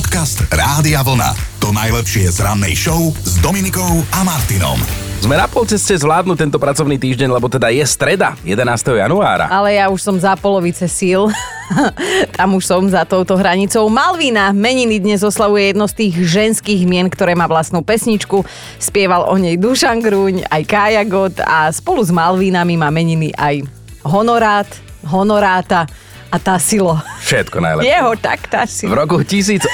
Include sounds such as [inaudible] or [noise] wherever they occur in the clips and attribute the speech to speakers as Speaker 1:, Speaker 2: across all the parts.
Speaker 1: Podcast Rádia Vlna. To najlepšie z rannej show s Dominikou a Martinom.
Speaker 2: Sme na pol ceste zvládnuť tento pracovný týždeň, lebo teda je streda, 11. januára.
Speaker 3: Ale ja už som za polovice síl. [laughs] Tam už som za touto hranicou. Malvina meniny dnes oslavuje jedno z tých ženských mien, ktoré má vlastnú pesničku. Spieval o nej Dušan Gruň, aj Kaja God a spolu s Malvinami má meniny aj Honorát, Honoráta a Tasilo. [laughs]
Speaker 2: Všetko najlepšie.
Speaker 3: Jeho tak
Speaker 2: V
Speaker 3: Tasilo.
Speaker 2: roku 1800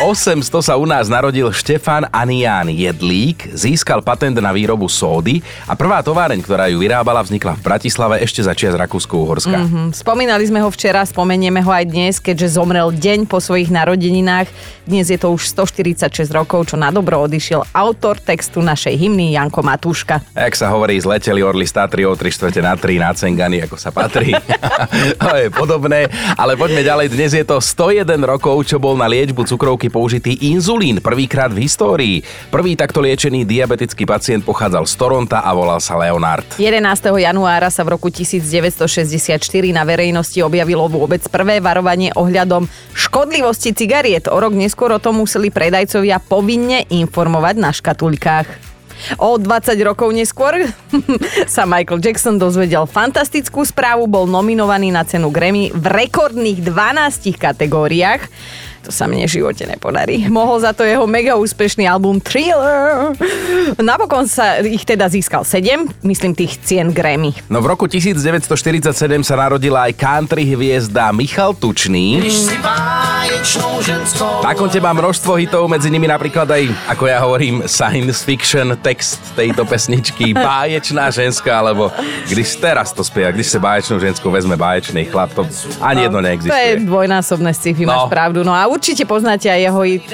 Speaker 2: sa u nás narodil Štefan Anián Jedlík, získal patent na výrobu sódy a prvá továreň, ktorá ju vyrábala, vznikla v Bratislave ešte za čias Rakúsko-Uhorska.
Speaker 3: Hm, Spomínali sme ho včera, spomenieme ho aj dnes, keďže zomrel deň po svojich narodeninách. Dnes je to už 146 rokov, čo na dobro odišiel autor textu našej hymny Janko Matúška.
Speaker 2: Jak sa hovorí, zleteli orly z Tatry o 3 štvrte na 3 na Cengany, ako sa patrí. [laughs] to je podobné. Ale poďme ďalej. Dnes je to 101 rokov, čo bol na liečbu cukrovky použitý inzulín. Prvýkrát v histórii. Prvý takto liečený diabetický pacient pochádzal z Toronta a volal sa Leonard.
Speaker 3: 11. januára sa v roku 1964 na verejnosti objavilo vôbec prvé varovanie ohľadom škodlivosti cigariet. O rok neskôr o tom museli predajcovia povinne informovať na škatuľkách. O 20 rokov neskôr [laughs] sa Michael Jackson dozvedel fantastickú správu, bol nominovaný na cenu Grammy v rekordných 12 kategóriách. To sa mne v živote nepodarí. [laughs] Mohol za to jeho mega úspešný album Thriller. Napokon sa ich teda získal 7, myslím tých cien Grammy.
Speaker 2: No v roku 1947 sa narodila aj country hviezda Michal Tučný. Na konte má množstvo hitov, medzi nimi napríklad aj, ako ja hovorím, science fiction text tejto pesničky, [laughs] báječná ženská, alebo když teraz to spieva, když sa báječnou ženskou vezme báječný chlap, to ani jedno
Speaker 3: To je
Speaker 2: neexistuje.
Speaker 3: dvojnásobné sci-fi,
Speaker 2: No.
Speaker 3: máš pravdu. No a určite poznáte aj jeho hit.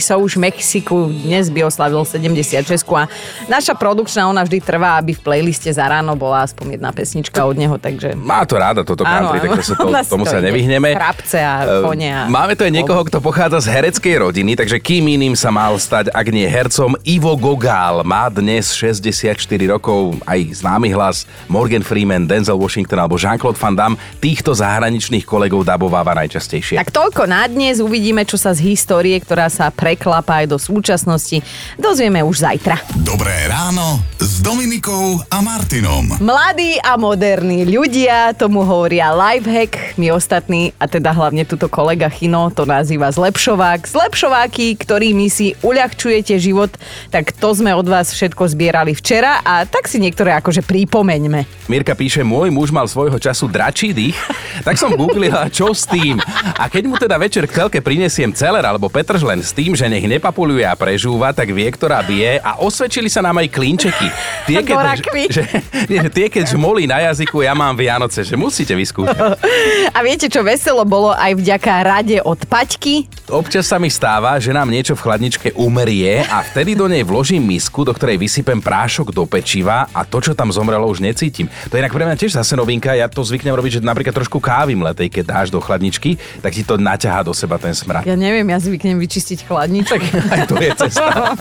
Speaker 3: Sú už v Mexiku, dnes by oslavil 76 a naša produkčná, ona vždy trvá, aby v playliste za ráno bola aspoň jedna pesnička od neho, takže...
Speaker 2: Má to ráda toto country,
Speaker 3: Áno,
Speaker 2: takže sa to, tomu
Speaker 3: to
Speaker 2: sa nevyhneme.
Speaker 3: Chrapce a
Speaker 2: Eh,
Speaker 3: kone a-
Speaker 2: Máme tu aj niekoho, kto pochádza z hereckej rodiny, takže kým iným sa mal stať, ak nie hercom, Ivo Gogál má dnes 64 rokov, aj známy hlas, Morgan Freeman, Denzel Washington alebo Jean-Claude Van Damme, týchto zahraničných kolegov dabováva najčastejšie.
Speaker 3: Tak toľko na dnes, uvidíme, čo sa z histórie, ktorá sa preklapa aj do súčasnosti, dozvieme už zajtra.
Speaker 1: Dobré ráno s Dominikou a Martinom.
Speaker 3: Mladí a moderní ľudia tomu hovoria lifehack, my ostatní, a teda hlavne tuto kolega Chino to nazýva zlepšovák. Zlepšováky, ktorými si uľahčujete život, tak to sme od vás všetko zbierali včera a tak si niektoré akože pripomeňme.
Speaker 2: Mirka píše, môj muž mal svojho času dračí dých, tak som googlila, čo s tým. A keď mu teda večer k telke prinesiem celer alebo petržlen s tým, že nech nepapuluje a prežúva, tak vie, ktorá bije a osvedčili sa nám aj klínčeky. Tie,
Speaker 3: rakvy. [laughs]
Speaker 2: že, nie, že tie, keď žmolí na jazyku, ja mám Vianoce, že musíte vyskúšať. [laughs]
Speaker 3: A viete, čo veselo bolo aj vďaka rade od Paťky?
Speaker 2: Občas sa mi stáva, že nám niečo v chladničke umrie a vtedy do nej vložím misku, do ktorej vysypem prášok do pečiva a to, čo tam zomrelo, už necítim. To je inak pre mňa tiež zase novinka, ja to zvyknem robiť, že napríklad trošku kávy mletej, keď dáš do chladničky, tak ti to naťahá do seba ten smrad.
Speaker 3: Ja neviem, ja zvyknem vyčistiť chladniček. [laughs]
Speaker 2: Aj to je cesta.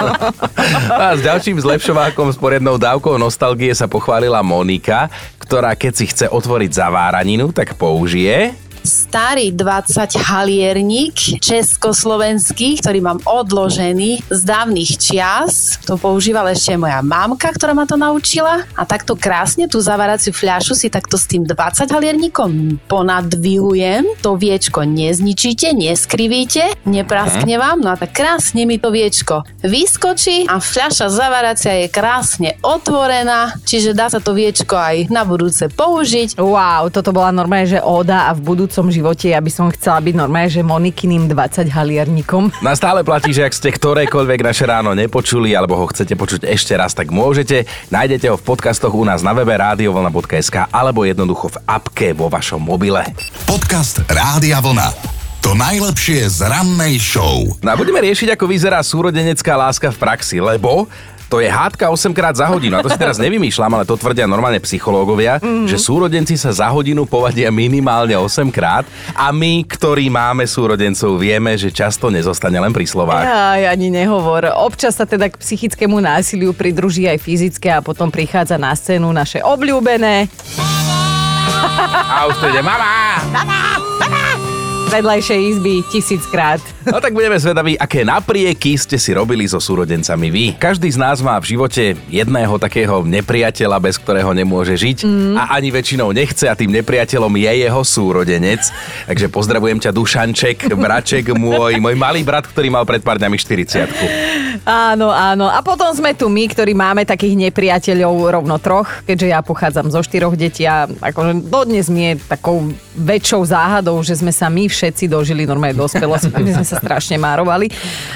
Speaker 2: A s ďalším zlepšovákom s poriadnou dávkou nostalgie sa pochválila Monika, ktorá keď si chce otvoriť zaváraninu, tak použije...
Speaker 4: starý 20 halierník československý, ktorý mám odložený z dávnych čias. To používala ešte moja mamka, ktorá ma to naučila. A takto krásne tú zavaraciu fľašu si takto s tým 20 halierníkom ponadvihujem. To viečko nezničíte, neskrivíte, nepraskne vám. No a tak krásne mi to viečko vyskočí a fľaša zavaracia je krásne otvorená, čiže dá sa to viečko aj na budúce použiť.
Speaker 3: Wow, toto bola normálne, že óda a v budúcom živote ja by som chcela byť normálne, že Monikyným 20 halierníkom. [laughs]
Speaker 2: Na stále platí, že ak ste ktorékoľvek naše ráno nepočuli alebo ho chcete počuť ešte raz, tak môžete. Nájdete ho v podcastoch u nás na webe radiovlna.sk alebo jednoducho v apke vo vašom mobile.
Speaker 1: Podcast Rádia Vlna. To najlepšie z rannej show.
Speaker 2: No a budeme riešiť, ako vyzerá súrodenecká láska v praxi, lebo to je hádka 8 krát za hodinu. A to si teraz nevymýšľam, ale to tvrdia normálne psychológovia, mm. že súrodenci sa za hodinu povadia minimálne 8 krát a my, ktorí máme súrodencov, vieme, že často nezostane len pri slovách.
Speaker 3: Aj, ani nehovor. Občas sa teda k psychickému násiliu pridruží aj fyzické a potom prichádza na scénu naše obľúbené
Speaker 2: A už to ide, mama!
Speaker 3: vedľajšej izby tisíckrát.
Speaker 2: No tak budeme zvedaví, aké naprieky ste si robili so súrodencami vy. Každý z nás má v živote jedného takého nepriateľa, bez ktorého nemôže žiť mm. a ani väčšinou nechce a tým nepriateľom je jeho súrodenec. Takže pozdravujem ťa Dušanček, braček môj, môj malý brat, ktorý mal pred pár dňami 40
Speaker 3: Áno, áno. A potom sme tu my, ktorí máme takých nepriateľov rovno troch, keďže ja pochádzam zo štyroch detí a akože dodnes mi je takou väčšou záhadou, že sme sa my všetci dožili normálne dospelosti, my sme sa strašne márovali.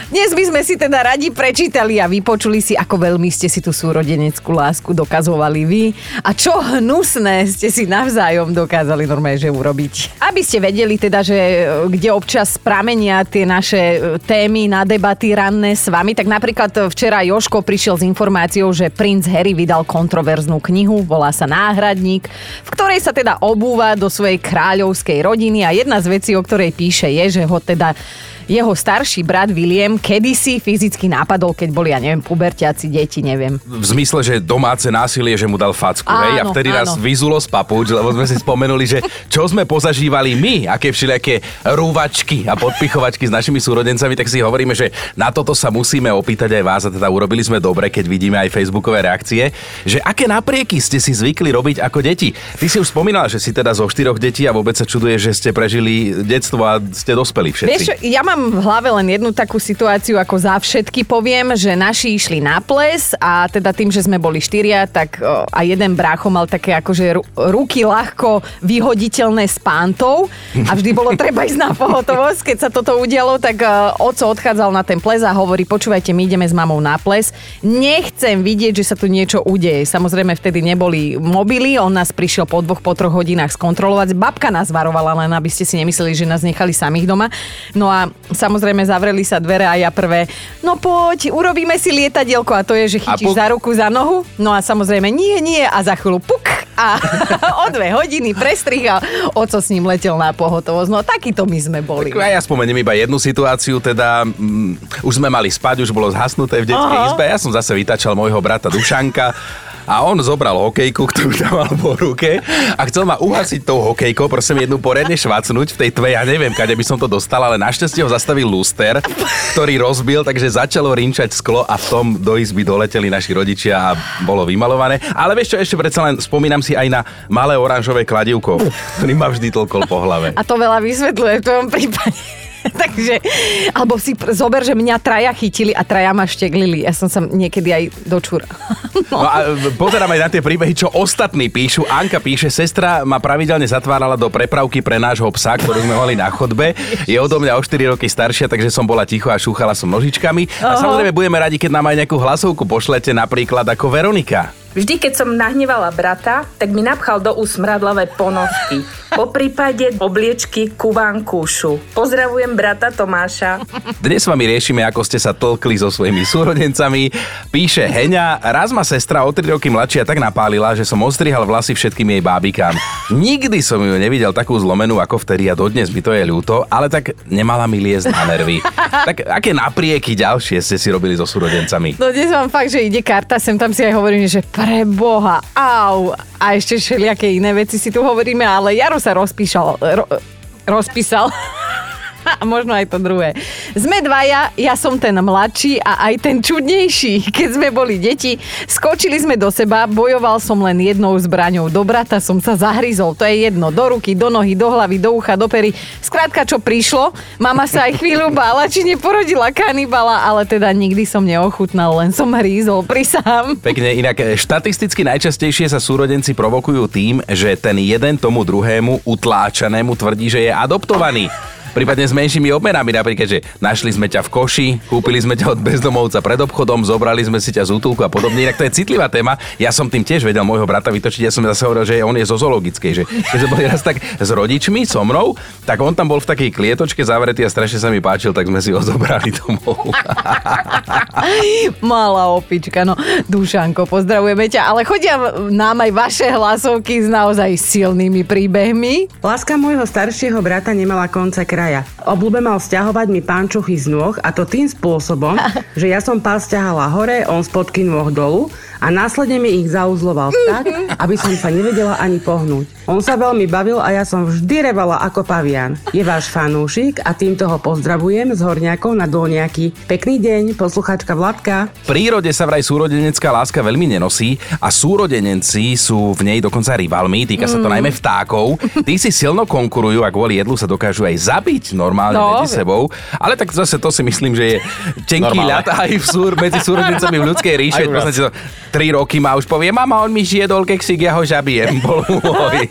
Speaker 3: Dnes by sme si teda radi prečítali a vypočuli si, ako veľmi ste si tú súrodeneckú lásku dokazovali vy a čo hnusné ste si navzájom dokázali normálne, že urobiť. Aby ste vedeli teda, že e, kde občas pramenia tie naše e, témy na debaty ranné s vami, tak napríklad včera Joško prišiel s informáciou, že princ Harry vydal kontroverznú knihu, volá sa Náhradník, v ktorej sa teda obúva do svojej kráľovskej rodiny a jedna z vecí, o ktorej píše, je, že ho teda jeho starší brat William kedysi fyzicky napadol, keď boli, ja neviem, pubertiaci deti, neviem.
Speaker 2: V zmysle, že domáce násilie, že mu dal facku,
Speaker 3: Áno,
Speaker 2: hej? A vtedy
Speaker 3: áno.
Speaker 2: nás vyzulo z papuč, lebo sme si spomenuli, že čo sme pozažívali my, aké všelijaké rúvačky a podpichovačky s našimi súrodencami, tak si hovoríme, že na toto sa musíme opýtať aj vás a teda urobili sme dobre, keď vidíme aj facebookové reakcie, že aké naprieky ste si zvykli robiť ako deti. Ty si už spomínala, že si teda zo štyroch detí a vôbec sa čuduje, že ste prežili detstvo a ste dospeli všetci.
Speaker 3: Vieš, ja mám v hlave len jednu takú situáciu, ako za všetky poviem, že naši išli na ples a teda tým, že sme boli štyria, tak a jeden brácho mal také akože ru, ruky ľahko vyhoditeľné s pántou a vždy bolo [laughs] treba ísť na pohotovosť. Keď sa toto udialo, tak oco odchádzal na ten ples a hovorí, počúvajte, my ideme s mamou na ples. Nechcem vidieť, že sa tu niečo udeje. Samozrejme, vtedy neboli mobily, on nás prišiel po dvoch, po troch hodinách skontrolovať. Babka nás varovala, len aby ste si nemysleli, že nás nechali samých doma. No a samozrejme zavreli sa dvere a ja prvé, no poď, urobíme si lietadielko a to je, že chytíš za ruku, za nohu. No a samozrejme nie, nie a za chvíľu puk a [laughs] o dve hodiny prestrih a oco s ním letel na pohotovosť. No takýto my sme boli.
Speaker 2: Tak ja spomeniem iba jednu situáciu, teda mm, už sme mali spať, už bolo zhasnuté v detskej
Speaker 3: Aha.
Speaker 2: izbe. Ja som zase vytačal môjho brata Dušanka a on zobral hokejku, ktorú [laughs] tam mal po ruke a chcel ma uhasiť tou hokejkou, prosím jednu poriadne švacnúť v tej tve, ja neviem, kade by som to dostal, ale našťastie ho zastavil luster, ktorý rozbil, takže začalo rinčať sklo a v tom do izby doleteli naši rodičia a bolo vymalované. Ale vieš čo, ešte predsa len spomínam si aj na malé oranžové kladivko, ktorý ma vždy toľko po hlave.
Speaker 3: A to veľa vysvetľuje v tvojom prípade. [laughs] Takže, alebo si zober, že mňa traja chytili a traja ma šteglili. Ja som sa niekedy aj dočúra. [laughs]
Speaker 2: No a pozerám aj na tie príbehy, čo ostatní píšu. Anka píše, sestra ma pravidelne zatvárala do prepravky pre nášho psa, ktorú sme mali na chodbe. Je odo mňa o 4 roky staršia, takže som bola ticho a šúchala som nožičkami. A samozrejme budeme radi, keď nám aj nejakú hlasovku pošlete, napríklad ako Veronika.
Speaker 5: Vždy, keď som nahnevala brata, tak mi napchal do úst smradlavé ponosky. Po prípade obliečky ku vankúšu. Pozdravujem brata Tomáša.
Speaker 2: Dnes s vami riešime, ako ste sa tlkli so svojimi súrodencami. Píše Heňa, raz ma sestra o 3 roky mladšia tak napálila, že som ostrihal vlasy všetkým jej bábikám. Nikdy som ju nevidel takú zlomenú ako vtedy a dodnes mi to je ľúto, ale tak nemala mi liesť na nervy. tak aké naprieky ďalšie ste si robili so súrodencami?
Speaker 3: No dnes vám fakt, že ide karta, sem tam si aj hovorím, že pre boha, au. A ešte všelijaké iné veci si tu hovoríme, ale Jaro sa rozpíšal, ro, rozpísal. [laughs] [laughs] A možno aj to druhé. Sme dvaja, ja som ten mladší a aj ten čudnejší. [laughs] Keď sme boli deti, skočili sme do seba, bojoval som len jednou zbraňou. Do brata som sa zahryzol, to je jedno. Do ruky, do nohy, do hlavy, do ucha, do pery. Skrátka, čo prišlo, mama sa aj chvíľu [laughs] bála, či neporodila kanibala, ale teda nikdy som neochutnal, len som hrízol, prisám.
Speaker 2: Pekne, inak e, štatisticky najčastejšie sa súrodenci provokujú tým, že ten jeden tomu druhému utláčanému tvrdí, že je adoptovaný. Prípadne s menšími obmenami, napríklad, že našli sme ťa v koši, kúpili sme ťa od bezdomovca pred obchodom, zobrali sme si ťa z útulku a podobne. Inak to je citlivá téma. Ja som tým tiež vedel môjho brata vytočiť. Ja som zase hovoril, že on je zo zoologickej, že keď sme boli raz tak s rodičmi, so mnou, tak on tam bol v takej klietočke zavretý a strašne sa mi páčil, tak sme si ho zobrali domov. [laughs]
Speaker 3: Malá opička, no Dušanko, pozdravujeme ťa, ale chodia nám aj vaše hlasovky s naozaj silnými príbehmi.
Speaker 6: Láska môjho staršieho brata nemala konca kraj kraja. Obľúbe mal stiahovať mi pančochy z nôh a to tým spôsobom, [laughs] že ja som pás stiahala hore, on spodky nôh dolu a následne mi ich zauzloval tak, aby som sa nevedela ani pohnúť. On sa veľmi bavil a ja som vždy revala ako pavian. Je váš fanúšik a týmto ho pozdravujem z Horňakov na Dolniaky. Pekný deň, posluchačka Vladka.
Speaker 2: V prírode sa vraj súrodenecká láska veľmi nenosí a súrodenenci sú v nej dokonca rivalmi, týka sa to najmä vtákov. Tí si silno konkurujú a kvôli jedlu sa dokážu aj zabiť normálne
Speaker 3: No.
Speaker 2: medzi sebou. Ale tak zase to si myslím, že je tenký ľad aj v súr, medzi súrodencami v ľudskej ríše.
Speaker 7: Aj u
Speaker 2: V
Speaker 7: nás.
Speaker 2: podstate to 3 roky má už povie, mama, on mi žiedol keksik, ja ho žabijem. [laughs] Bol môj.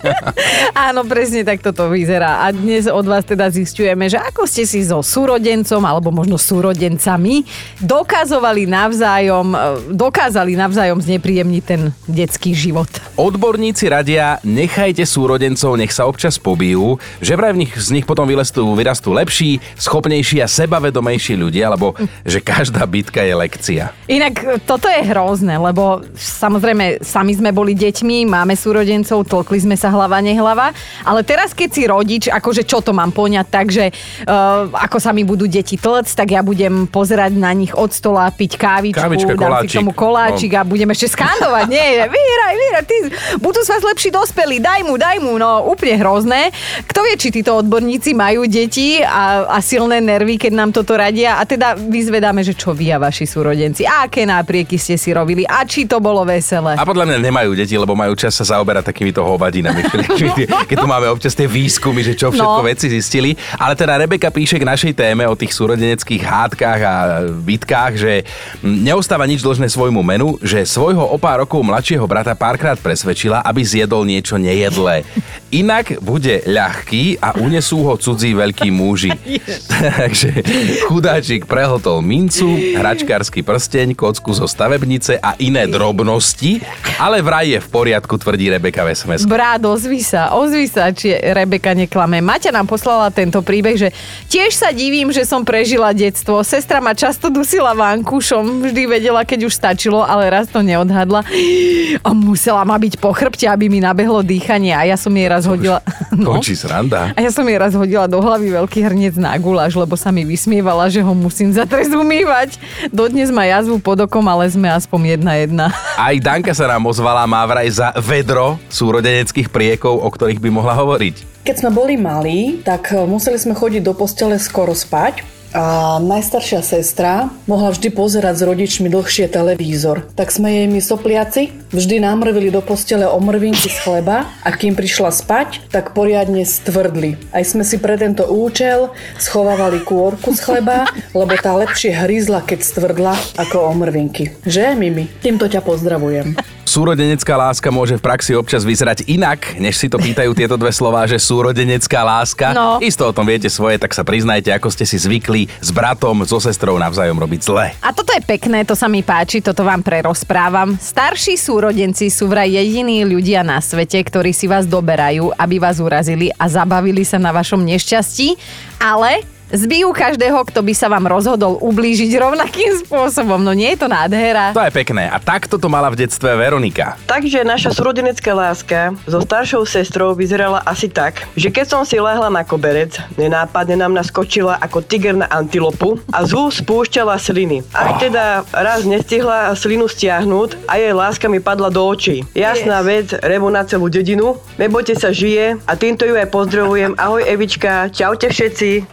Speaker 3: Áno, presne tak toto vyzerá. A dnes od vás teda zistujeme, že ako ste si so súrodencom, alebo možno súrodencami, dokazovali navzájom, e, dokázali navzájom znepríjemniť ten detský život.
Speaker 2: Odborníci radia, nechajte súrodencov, nech sa občas pobijú, že vraj v nich, z nich potom vyrastú, vyrastú lepší, schopnejší a sebavedomejší ľudia, alebo [laughs] že každá bitka je lekcia.
Speaker 3: Inak e, toto je hrozné, lebo samozrejme sami sme boli deťmi, máme súrodencov, tlkli sme sa hlava nehlava, ale teraz keď si rodič, akože čo to mám poňať, takže uh, ako sa mi budú deti tlc, tak ja budem pozerať na nich od stola, piť kávičku,
Speaker 2: Kávička,
Speaker 3: dám si
Speaker 2: koláčik.
Speaker 3: k tomu koláčik a budem ešte skandovať. Nie, vyhraj, vyhraj, ty budú sa lepší dospelí, daj mu, daj mu, no úplne hrozné. Kto vie, či títo odborníci majú deti a, a silné nervy, keď nám toto radia? A teda vyzvedáme, že čo vy a vaši súrodenci, aké náprieky ste si robili? A či to bolo veselé.
Speaker 2: A podľa mňa nemajú deti, lebo majú čas sa zaoberať takýmito hovadinami. [laughs] Keď tu máme občas tie výskumy, že čo všetko
Speaker 3: No.
Speaker 2: veci zistili. Ale teda Rebeka píše k našej téme o tých súrodeneckých hádkach a bitkách, že neostáva nič dlžné svojmu menu, že svojho o pár rokov mladšieho brata párkrát presvedčila, aby zjedol niečo nejedlé. Inak bude ľahký a unesú ho cudzí veľkí muži. [laughs] Takže chudáčik prehltol mincu, hračkársky prsteň, kocku zo stavebnice a iné drobnosti, ale vraj je v poriadku, tvrdí Rebeka v SMS.
Speaker 3: Brád, ozví sa, ozví sa, či Rebeka neklame. Maťa nám poslala tento príbeh, že tiež sa divím, že som prežila detstvo. Sestra ma často dusila vankušom, vždy vedela, keď už stačilo, ale raz to neodhadla. A musela ma byť po chrbte, aby mi nabehlo dýchanie a ja som jej raz hodila... [laughs] No.
Speaker 2: Končí sranda.
Speaker 3: A ja som jej raz hodila do hlavy veľký hrniec na guláš, lebo sa mi vysmievala, že ho musím za trest umývať. Dodnes má jazvu pod okom, ale sme aspoň jedna jedna.
Speaker 2: Aj Danka sa nám ozvala, má vraj za vedro súrodeneckých priekov, o ktorých by mohla hovoriť.
Speaker 8: Keď sme boli malí, tak e, museli sme chodiť do postele skoro spať a najstaršia sestra mohla vždy pozerať s rodičmi dlhšie televízor. Tak sme jej my sopliaci vždy namrvili do postele omrvinky z chleba a kým prišla spať, tak poriadne stvrdli. Aj sme si pre tento účel schovávali kôrku z chleba, lebo tá lepšie hryzla, keď stvrdla ako omrvinky. Že, Mimi? Týmto ťa pozdravujem.
Speaker 2: Súrodenecká láska môže v praxi občas vyzerať inak, než si to pýtajú tieto dve slová, že súrodenecká láska.
Speaker 3: No.
Speaker 2: Isto o tom viete svoje, tak sa priznajte, ako ste si zvykli s bratom, so sestrou navzájom robiť zle.
Speaker 3: A toto je pekné, to sa mi páči, toto vám prerozprávam. Starší súrodenci sú vraj jediní ľudia na svete, ktorí si vás doberajú, aby vás urazili a zabavili sa na vašom nešťastí, ale zbijú každého, kto by sa vám rozhodol ublížiť rovnakým spôsobom. No nie je to nádhera.
Speaker 2: To je pekné. A takto to mala v detstve Veronika.
Speaker 9: Takže naša súrodenecká láska so staršou sestrou vyzerala asi tak, že keď som si lehla na koberec, nenápadne nám naskočila ako tiger na antilopu a z úst spúšťala sliny. Aj teda raz nestihla slinu stiahnuť a jej láska mi padla do očí. Jasná vec, revu na celú dedinu, nebojte sa žije a týmto ju aj pozdravujem. Ahoj Evička, čaute všetci.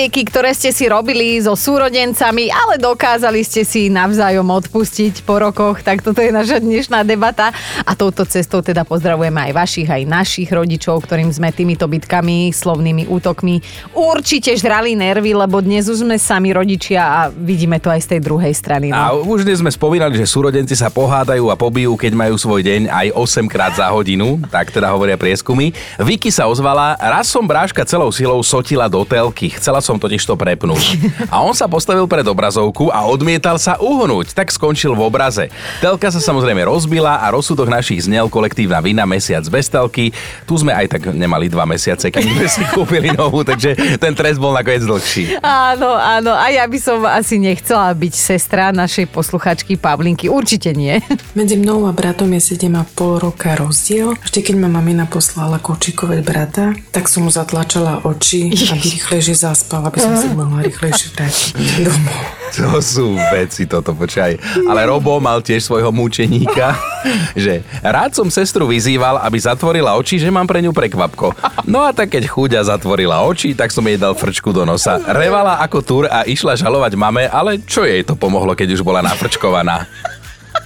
Speaker 3: Naprieky, ktoré ste si robili so súrodencami, ale dokázali ste si navzájom odpustiť po rokoch, tak toto je naša dnešná debata. A touto cestou teda pozdravujeme aj vašich, aj našich rodičov, ktorým sme týmito bitkami, slovnými útokmi určite žrali nervy, lebo dnes už sme sami rodičia a vidíme to aj z tej druhej strany.
Speaker 2: A
Speaker 3: No.
Speaker 2: už dnes sme spomínali, že súrodenci sa pohádajú a pobijú, keď majú svoj deň aj 8 krát za hodinu, tak teda hovoria prieskumy. Vicky sa ozvala, raz som bráška celou silou sotila do telky. Chcela som som totiž to prepnúť. A on sa postavil pred obrazovku a odmietal sa uhnúť, tak skončil v obraze. Telka sa samozrejme rozbila a rozsudok našich znel kolektívna vina mesiac bez telky. Tu sme aj tak nemali dva mesiace, keď sme si kúpili novú, takže ten trest bol nakoniec dlhší.
Speaker 3: Áno, áno. A ja by som asi nechcela byť sestra našej posluchačky Pavlinky. Určite nie.
Speaker 7: Medzi mnou a bratom je 7,5 roka rozdiel. Vždy, keď ma mamina poslala kočikovať brata, tak som mu zatlačala oči, aby rýchlejšie zaspal, aby som si mohla rýchlejšie vrátiť domov.
Speaker 2: To sú veci, toto počaj. Ale Robo mal tiež svojho mučeníka, [laughs] že rád som sestru vyzýval, aby zatvorila oči, že mám pre ňu prekvapko. No a tak keď chúďa zatvorila oči, tak som jej dal frčku do nosa. Revala ako tur a išla žalovať mame, ale čo jej to pomohlo, keď už bola nafrčkovaná?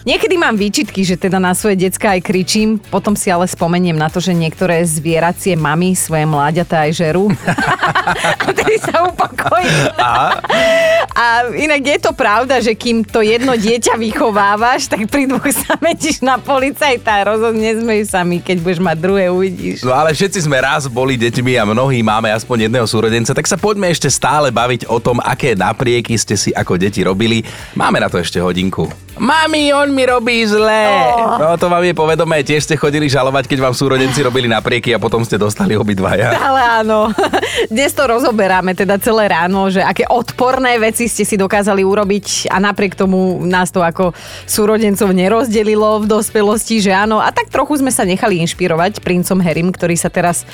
Speaker 3: Niekedy mám výčitky, že teda na svoje decka aj kričím, potom si ale spomeniem na to, že niektoré zvieracie mamy svoje mláďata aj žerú. [laughs] [laughs] a tedy sa upokojím. A inak je to pravda, že kým to jedno dieťa vychovávaš, tak pri dvoch sa metíš na policajta a rozhodne sme sami, keď budeš mať druhé, uvidíš.
Speaker 2: No ale všetci sme raz boli deťmi a mnohí máme aspoň jedného súrodenca, tak sa poďme ešte stále baviť o tom, aké naprieky ste si ako deti robili. Máme na to ešte hodinku. Mami, on mi robí zle. Oh. No to vám je povedomé, tiež ste chodili žalovať, keď vám súrodenci robili naprieky a potom ste dostali obidvaja.
Speaker 3: Ale áno, [laughs] dnes to rozoberáme teda celé ráno, že aké odporné veci ste si dokázali urobiť a napriek tomu nás to ako súrodencov nerozdelilo v dospelosti, že áno. A tak trochu sme sa nechali inšpirovať princom Harrym, ktorý sa teraz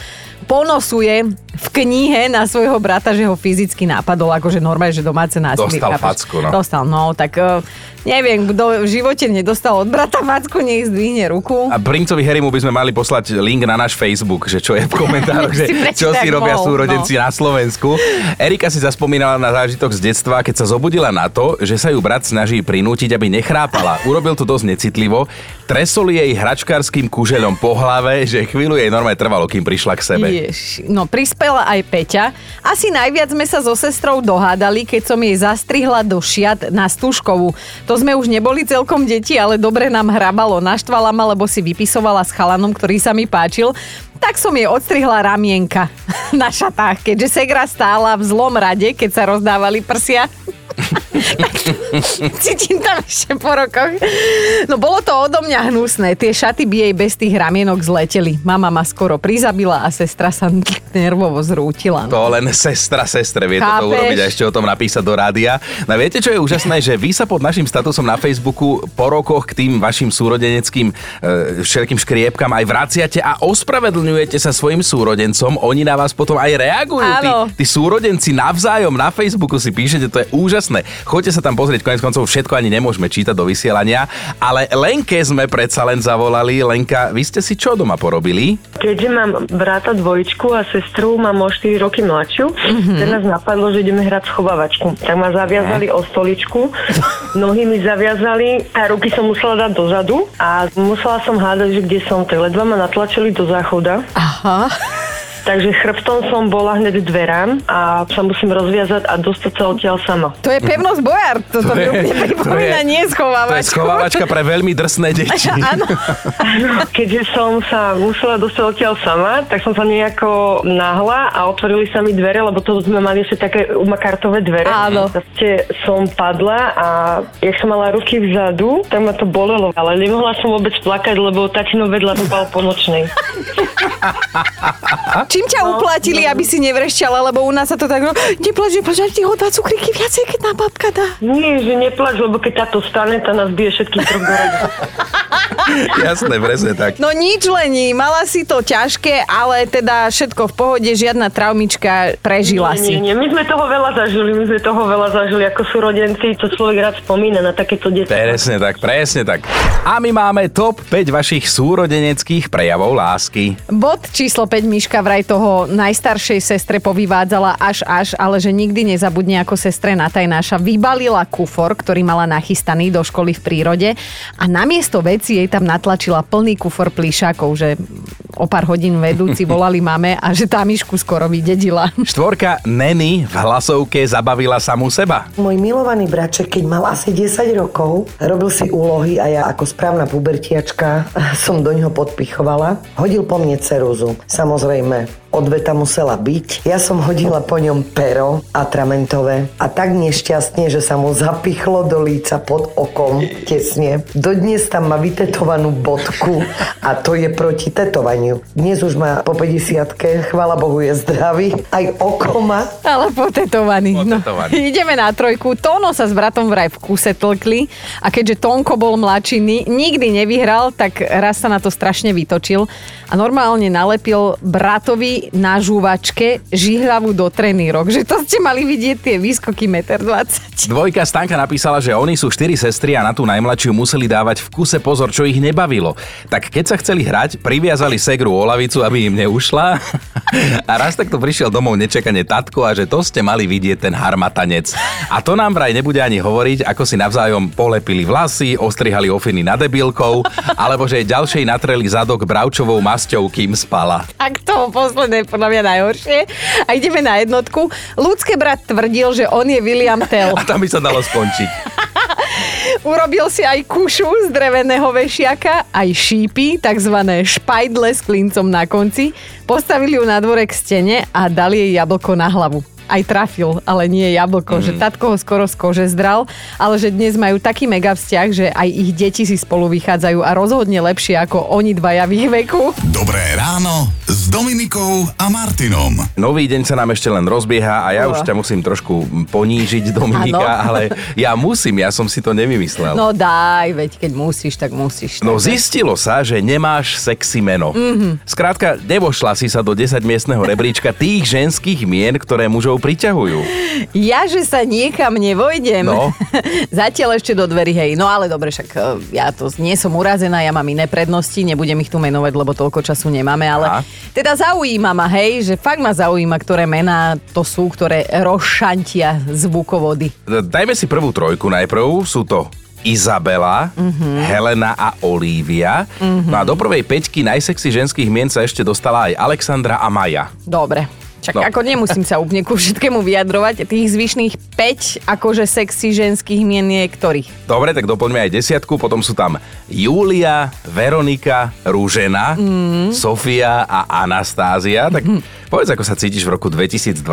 Speaker 3: ponosuje v knihe na svojho brata, že ho fyzicky napadol, akože normálne, že domáce násilie.
Speaker 2: Dostal facku, no.
Speaker 3: Dostal, no, tak uh, neviem, kto v živote nedostal od brata facku, nech zdvihne ruku.
Speaker 2: A princovi Harrymu by sme mali poslať link na náš Facebook, že čo je v komentároch, [laughs] že čo si robia mohol, súrodenci no. na Slovensku. Erika si zaspomínala na zážitok z detstva, keď sa zobudila na to, že sa ju brat snaží prinútiť, aby nechrápala. Urobil to dosť necitlivo, tresol jej hračkárským kužeľom po hlave, že chvíľu jej normálne trvalo, kým prišla k sebe.
Speaker 3: Jež, no prispela aj Peťa. Asi najviac sme sa so sestrou dohádali, keď som jej zastrihla do šiat na stužkovú. To sme už neboli celkom deti, ale dobre nám hrabalo. Naštvala ma, lebo si vypisovala s chalanom, ktorý sa mi páčil tak som jej odstrihla ramienka [laughs] na šatách, keďže Segra stála v zlom rade, keď sa rozdávali prsia. Cítim tam ešte po rokoch. No bolo to odo mňa hnusné. Tie šaty by jej bez tých ramienok zleteli. Mama ma skoro prizabila a sestra sa nervovo zrútila.
Speaker 2: No. To len sestra sestre vie Chápeš? toto urobiť a ešte o tom napísať do rádia. No viete, čo je úžasné, že vy sa pod našim statusom na Facebooku po rokoch k tým vašim súrodeneckým e, všetkým škriepkam aj vraciate a ospravedlňujete sa svojim súrodencom. Oni na vás potom aj reagujú. Tí, tí súrodenci navzájom na Facebooku si píšete, to je úžasné. Choďte sa tam pozrieť, konec koncov všetko ani nemôžeme čítať do vysielania, ale Lenke sme predsa len zavolali. Lenka, vy ste si čo doma porobili?
Speaker 10: Keďže mám brata dvojčku a sestru, mám o 4 roky mladšiu, mm-hmm. nás napadlo, že ideme hrať schovávačku. Tak ma zaviazali ne? o stoličku, nohy mi zaviazali a ruky som musela dať dozadu a musela som hádať, že kde som. Tak ledva ma natlačili do záchoda.
Speaker 3: Aha.
Speaker 10: Takže chrbtom som bola hneď dverám a sa musím rozviazať a dostať sa odtiaľ sama.
Speaker 3: To je pevnosť bojár, to, to, to je, pripomína, nie schovávačka.
Speaker 2: To je schovávačka pre veľmi drsné deti. [laughs]
Speaker 3: Áno.
Speaker 10: Keďže som sa musela dostať odtiaľ sama, tak som sa nejako nahla a otvorili sa mi dvere, lebo to sme mali ešte také umakartové dvere.
Speaker 3: Áno.
Speaker 10: Proste som padla a jak som mala ruky vzadu, tak ma to bolelo, ale nemohla som vôbec plakať, lebo tatino vedľa spal po nočnej.
Speaker 3: Čím ťa no, uplatili, no. aby si nevrešťala, lebo u nás sa to tak... No, neplač, neplač, ti ho dá cukríky viacej, keď nám babka dá.
Speaker 10: Nie, že neplač, lebo keď táto stane, tá nás bije všetkých troch [laughs]
Speaker 2: Jasné, presne tak.
Speaker 3: No nič lení, mala si to ťažké, ale teda všetko v pohode, žiadna traumička, prežila
Speaker 10: nie,
Speaker 3: si.
Speaker 10: Nie, nie, my sme toho veľa zažili, my sme toho veľa zažili ako sú rodenci, to človek rád spomína na takéto deti.
Speaker 2: Presne tak, presne tak. A my máme top 5 vašich súrodeneckých prejavov lásky.
Speaker 3: Bod číslo 5 Miška vraj toho najstaršej sestre povyvádzala až až, ale že nikdy nezabudne ako sestre Natajnáša vybalila kufor, ktorý mala nachystaný do školy v prírode. A namiesto veci jej tam natlačila plný kufor plíšakov, že o pár hodín vedúci volali mame a že tá myšku skoro vydedila.
Speaker 2: Štvorka Neny v hlasovke zabavila samú seba.
Speaker 11: Môj milovaný braček, keď mal asi 10 rokov, robil si úlohy a ja ako správna pubertiačka [laughs] som do ňoho podpichovala. Hodil po mne ceruzu. Samozrejme, odveta musela byť. Ja som hodila po ňom pero atramentové a tak nešťastne, že sa mu zapichlo do líca pod okom tesne. Dodnes tam má vytetovanú bodku a to je proti tetovaniu. Dnes už má po 50 chvála Bohu je zdravý, aj oko má.
Speaker 3: Ale potetovaný.
Speaker 2: Potetovaný.
Speaker 3: No, [laughs] ideme na trojku. Tóno sa s bratom vraj v kuse tlkli a keďže Tónko bol mladší, ni- nikdy nevyhral, tak raz sa na to strašne vytočil a normálne nalepil bratovi na žúvačke žihľavu do trenírok. Že to ste mali vidieť tie výskoky 1,20 m.
Speaker 2: Dvojka Stanka napísala, že oni sú štyri sestry a na tú najmladšiu museli dávať v kuse pozor, čo ich nebavilo. Tak keď sa chceli hrať, priviazali segru o lavicu, aby im neušla. [laughs] A raz takto prišiel domov nečakane tatko a že to ste mali vidieť ten harmatanec. A to nám vraj nebude ani hovoriť, ako si navzájom polepili vlasy, ostrihali ofiny nad debilkou, alebo že ďalšej natreli zadok bravčovou masťou, kým spala.
Speaker 3: Tak to posledné je podľa mňa najhoršie. A ideme na jednotku. Ľudské brat tvrdil, že on je William Tell.
Speaker 2: A tam by sa dalo skončiť. [laughs]
Speaker 3: Urobil si aj kušu z dreveného vešiaka, aj šípy, takzvané špajdle s klincom na konci. Postavili ju na dvore k stene a dali jej jablko na hlavu aj trafil, ale nie jablko, mm. že tatko ho skoro z kože zdral, ale že dnes majú taký mega vzťah, že aj ich deti si spolu vychádzajú a rozhodne lepšie ako oni dvaja v ich veku.
Speaker 1: Dobré ráno s Dominikou a Martinom.
Speaker 2: Nový deň sa nám ešte len rozbieha a ja
Speaker 3: No.
Speaker 2: už ťa musím trošku ponížiť, Dominika,
Speaker 3: Áno.
Speaker 2: ale ja musím, ja som si to nevymyslel.
Speaker 3: No daj, veď keď musíš, tak musíš.
Speaker 2: No
Speaker 3: Takže-
Speaker 2: zistilo sa, že nemáš sexy meno.
Speaker 3: Mhm.
Speaker 2: Skrátka, nevošla si sa do 10 miestneho rebríčka tých ženských mien, ktoré mužov priťahujú.
Speaker 3: Ja, že sa niekam nevojdem.
Speaker 2: No. [laughs]
Speaker 3: Zatiaľ ešte do dverí, hej. No ale dobre, však e, ja to nie som urazená, ja mám iné prednosti, nebudem ich tu menovať, lebo toľko času nemáme, ale
Speaker 2: Aha.
Speaker 3: teda zaujíma ma, hej, že fakt ma zaujíma, ktoré mená to sú, ktoré rozšantia zvukovody.
Speaker 2: Dajme si prvú trojku najprv. Sú to Izabela,
Speaker 3: Mhm.
Speaker 2: Helena a Olivia.
Speaker 3: Mhm.
Speaker 2: No a do prvej peťky najsexy ženských mien sa ešte dostala aj Alexandra a Maja.
Speaker 3: Dobre. Čak
Speaker 2: No.
Speaker 3: ako nemusím sa úplne ku všetkému vyjadrovať. Tých zvyšných 5 akože sexy ženských mien je ktorých?
Speaker 2: Dobre, tak doplňme aj desiatku, potom sú tam Julia, Veronika, Rúžena,
Speaker 3: Mm.
Speaker 2: Sofia a Anastázia. Tak povedz, ako sa cítiš v roku 2023,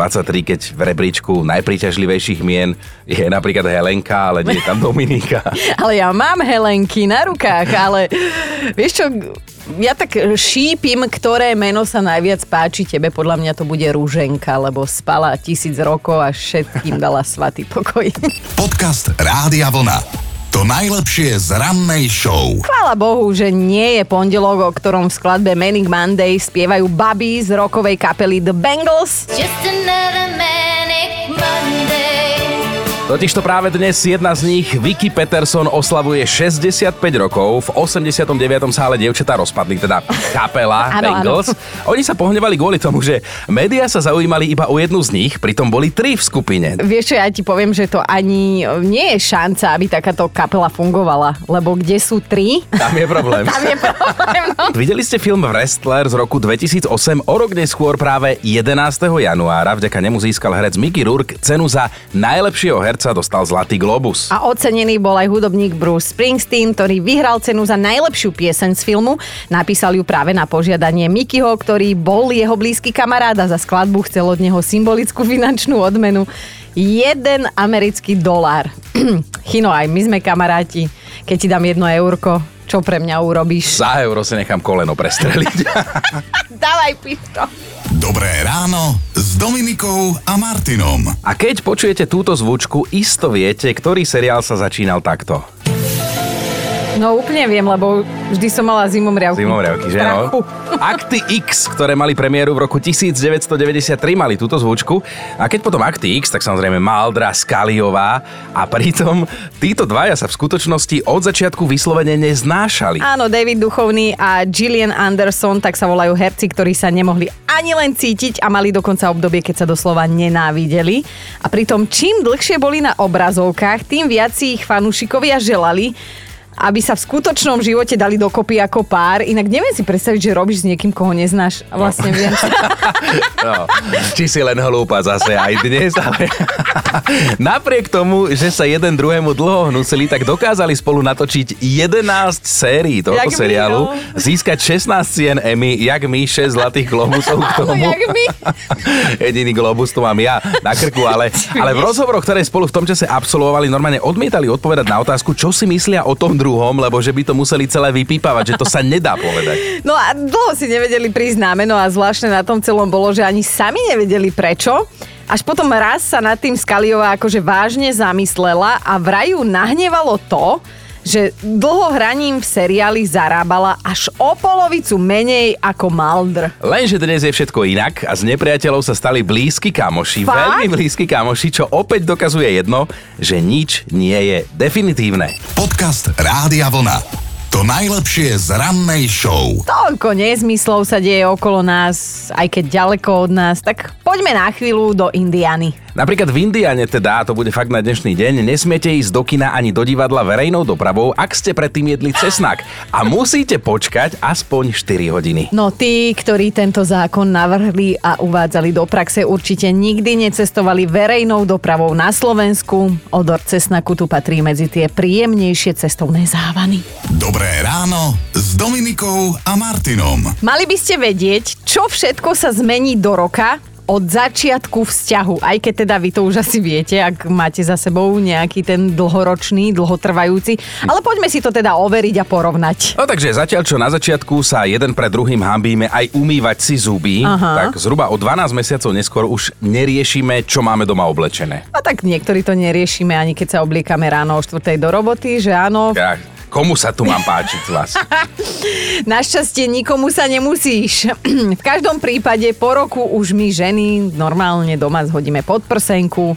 Speaker 2: keď v rebríčku najpríťažlivejších mien je napríklad Helenka, ale nie je tam Dominika. [laughs]
Speaker 3: Ale ja mám Helenky na rukách, ale vieš čo, ja tak šípim, ktoré meno sa najviac páči tebe. Podľa mňa to bude Rúženka, lebo spala tisíc rokov a všetkým dala svatý pokoj. [laughs]
Speaker 1: Podcast Rádia Vlna. To najlepšie z rannej show.
Speaker 3: Chvála Bohu, že nie je pondelok, o ktorom v skladbe Manic Monday spievajú baby z rokovej kapely The Bangles.
Speaker 12: Just another manic Monday.
Speaker 2: Totižto práve dnes jedna z nich, Vicky Peterson, oslavuje 65 rokov. V 89. sa ale dievčatá rozpadli, teda kapela Bangles. Oni sa pohnevali kvôli tomu, že médiá sa zaujímali iba o jednu z nich, pritom boli tri v skupine.
Speaker 3: Vieš čo, ja ti poviem, že to ani nie je šanca, aby takáto kapela fungovala, lebo kde sú tri?
Speaker 2: Tam je problém.
Speaker 3: Tam je problém, no. [laughs]
Speaker 2: Videli ste film Wrestler z roku 2008, o rok neskôr práve 11. januára, vďaka nemu získal herec Mickey Rourke cenu za najlepšieho herca, dostal Zlatý Globus.
Speaker 3: A ocenený bol aj hudobník Bruce Springsteen, ktorý vyhral cenu za najlepšiu pieseň z filmu. Napísal ju práve na požiadanie Mickeyho, ktorý bol jeho blízky kamarát a za skladbu chcel od neho symbolickú finančnú odmenu. Jeden americký dolár. [clears throat] Chino, aj my sme kamaráti. Keď ti dám jedno eurko, čo pre mňa urobíš?
Speaker 2: Za euro si nechám koleno prestreliť. [laughs]
Speaker 3: Dávaj pišto.
Speaker 1: Dobré ráno s Dominikou a Martinom.
Speaker 2: A keď počujete túto zvučku, isto viete, ktorý seriál sa začínal takto.
Speaker 3: No úplne viem, lebo vždy som mala zimomriavky.
Speaker 2: Zimomriavky, že no? Akty X, ktoré mali premiéru v roku 1993, mali túto zvučku. A keď potom Akty X, tak samozrejme Maldra, Skaliová. A pritom títo dvaja sa v skutočnosti od začiatku vyslovene neznášali.
Speaker 3: Áno, David Duchovný a Gillian Anderson, tak sa volajú herci, ktorí sa nemohli ani len cítiť a mali dokonca obdobie, keď sa doslova nenávideli. A pritom čím dlhšie boli na obrazovkách, tým viac si ich fanúšikovia želali. Aby sa v skutočnom živote dali dokopy ako pár. Inak neviem si predstaviť, že robíš s niekým, koho neznáš. A Vlastne viem. [laughs]
Speaker 2: No, či si len hlúpa zase aj dnes, ale [laughs] napriek tomu, že sa jeden druhému dlho hnusili, tak dokázali spolu natočiť 11 sérií tohto
Speaker 3: Jak my,
Speaker 2: seriálu,
Speaker 3: no.
Speaker 2: získať 16 cien Emmy, jak my 6 zlatých globusov k tomu.
Speaker 3: Jak my. [laughs]
Speaker 2: Jediný globus tu mám ja na krku, ale, ale v rozhovoroch, ktoré spolu v tom čase absolvovali, normálne odmietali odpovedať na otázku, čo si myslia o tom druhom, lebo že by to museli celé vypípavať, že to sa nedá povedať. [laughs]
Speaker 3: No a dlho si nevedeli prísť na meno a zvláštne na tom celom bolo, že ani sami nevedeli prečo. Až potom raz sa nad tým Skaliová akože vážne zamyslela a vraj ju nahnevalo to, že dlho hraním v seriáli zarábala až o polovicu menej ako Maldr.
Speaker 2: Lenže dnes je všetko inak a z nepriateľov sa stali blízki kamoši,
Speaker 3: Fakt?
Speaker 2: veľmi blízki kamoši, čo opäť dokazuje jedno, že nič nie je definitívne.
Speaker 1: Podcast Rádia Vlna. To najlepšie z rannej show.
Speaker 3: Toľko nezmyslov sa deje okolo nás, aj keď ďaleko od nás, tak poďme na chvíľu do Indiany.
Speaker 2: Napríklad v Indiane teda, a to bude fakt na dnešný deň, nesmiete ísť do kina ani do divadla verejnou dopravou, ak ste predtým jedli cesnak. A musíte počkať aspoň 4 hodiny.
Speaker 3: No tí, ktorí tento zákon navrhli a uvádzali do praxe, určite nikdy necestovali verejnou dopravou na Slovensku. Odor cesnaku tu patrí medzi tie príjemnejšie cestovné závany.
Speaker 1: Dobré ráno s Dominikou a Martinom.
Speaker 3: Mali by ste vedieť, čo všetko sa zmení do roka od začiatku vzťahu, aj keď teda vy to už asi viete, ak máte za sebou nejaký ten dlhoročný, dlhotrvajúci. Ale poďme si to teda overiť a porovnať.
Speaker 2: No takže zatiaľ, čo na začiatku sa jeden pred druhým hambíme aj umývať si zuby,
Speaker 3: Aha.
Speaker 2: tak zhruba o 12 mesiacov neskôr už neriešime, čo máme doma oblečené.
Speaker 3: A tak niektorí to neriešime, ani keď sa obliekame ráno o 4. do roboty, že áno,
Speaker 2: Ja, komu sa tu mám páčiť z? [laughs]
Speaker 3: Našťastie nikomu sa nemusíš. [clears throat] v každom prípade po roku už my ženy normálne doma zhodíme pod prsenku,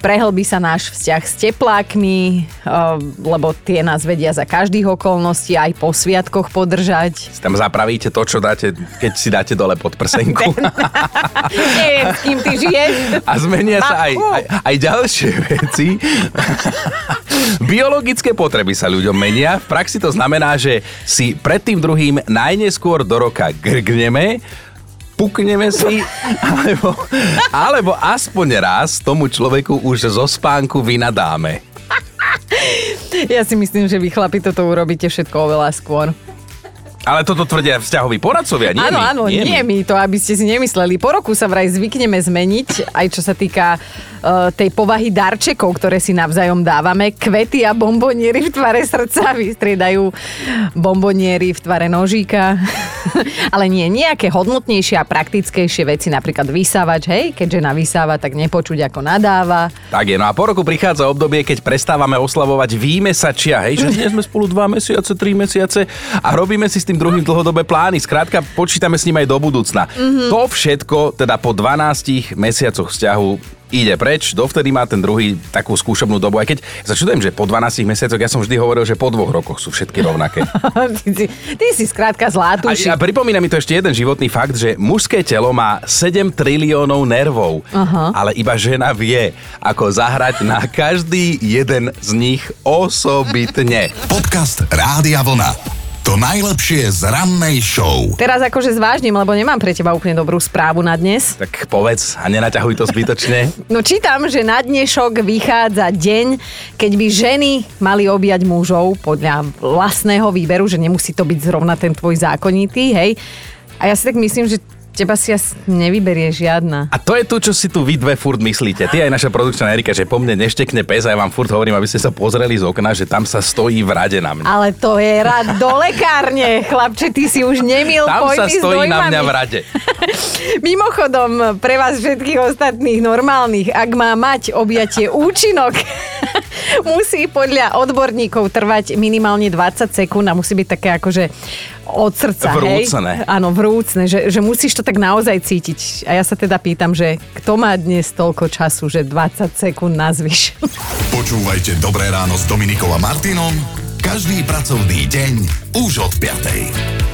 Speaker 3: prehlbí sa náš vzťah s teplákmi, eh, lebo tie nás vedia za každých okolností aj po sviatkoch podržať.
Speaker 2: Tam zapravíte to, čo dáte, keď si dáte dole pod prsenku. [laughs]
Speaker 3: Neviem, s kým ty žiješ.
Speaker 2: A zmenia sa aj, aj, aj ďalšie veci. Biologické potreby sa ľuďom menia. V praxi to znamená, že si pred tým druhým najneskôr do roka grgneme, pukneme si, alebo, alebo aspoň raz tomu človeku už zo spánku vynadáme.
Speaker 3: Ja si myslím, že vy chlapi toto urobíte všetko oveľa skôr.
Speaker 2: Ale toto tvrdia vzťahoví poradcovia, nie
Speaker 3: áno,
Speaker 2: my.
Speaker 3: áno,
Speaker 2: nie
Speaker 3: nie,
Speaker 2: my.
Speaker 3: my to, aby ste si nemysleli. Po roku sa vraj zvykneme zmeniť, aj čo sa týka uh, tej povahy darčekov, ktoré si navzájom dávame. Kvety a bomboniery v tvare srdca vystriedajú bomboniery v tvare nožíka. [laughs] Ale nie, nejaké hodnotnejšie a praktickejšie veci, napríklad vysávač, hej, keď žena vysáva, tak nepočuť ako nadáva.
Speaker 2: Tak je, no a po roku prichádza obdobie, keď prestávame oslavovať výmesačia, hej, že sme spolu dva mesiace, tri mesiace a robíme si s tým druhým dlhodobé plány. Skrátka, počítame s ním aj do budúcna.
Speaker 3: Mhm.
Speaker 2: To všetko, teda po 12 mesiacoch vzťahu ide preč, dovtedy má ten druhý takú skúšobnú dobu, aj keď sa čudujem, že po 12 mesiacoch, ja som vždy hovoril, že po dvoch rokoch sú všetky rovnaké. [laughs]
Speaker 3: ty, si, ty si skrátka
Speaker 2: A,
Speaker 3: zlátúši.
Speaker 2: a pripomína mi to ešte jeden životný fakt, že mužské telo má 7 triliónov nervov,
Speaker 3: Aha.
Speaker 2: ale iba žena vie, ako zahrať na každý jeden z nich osobitne.
Speaker 1: Podcast Rádia Vlna. To najlepšie z rannej show.
Speaker 3: Teraz akože zvážnim, lebo nemám pre teba úplne dobrú správu na dnes.
Speaker 2: Tak povedz a nenaťahuj to zbytočne. [laughs]
Speaker 3: No čítam, že na dnešok vychádza deň, keď by ženy mali objať mužov podľa vlastného výberu, že nemusí to byť zrovna ten tvoj zákonitý, hej. A ja si tak myslím, že teba si asi nevyberie žiadna.
Speaker 2: A to je tu, čo si tu vy dve furt myslíte. Ty aj naša produkčná Erika, že po mne neštekne pes a ja vám furt hovorím, aby ste sa pozreli z okna, že tam sa stojí v rade na mňa.
Speaker 3: Ale to je rad do lekárne, chlapče, ty si už nemil
Speaker 2: Tam sa stojí na mňa v rade. [laughs]
Speaker 3: Mimochodom, pre vás všetkých ostatných normálnych, ak má mať objatie účinok, [laughs] musí podľa odborníkov trvať minimálne 20 sekúnd a musí byť také akože od srdca,
Speaker 2: Vrúcne.
Speaker 3: hej? Áno, vrúcne, že, že musíš to tak naozaj cítiť. A ja sa teda pýtam, že kto má dnes toľko času, že 20 sekúnd nazvyš? [laughs]
Speaker 1: Počúvajte Dobré ráno s Dominikou a Martinom každý pracovný deň už od 5.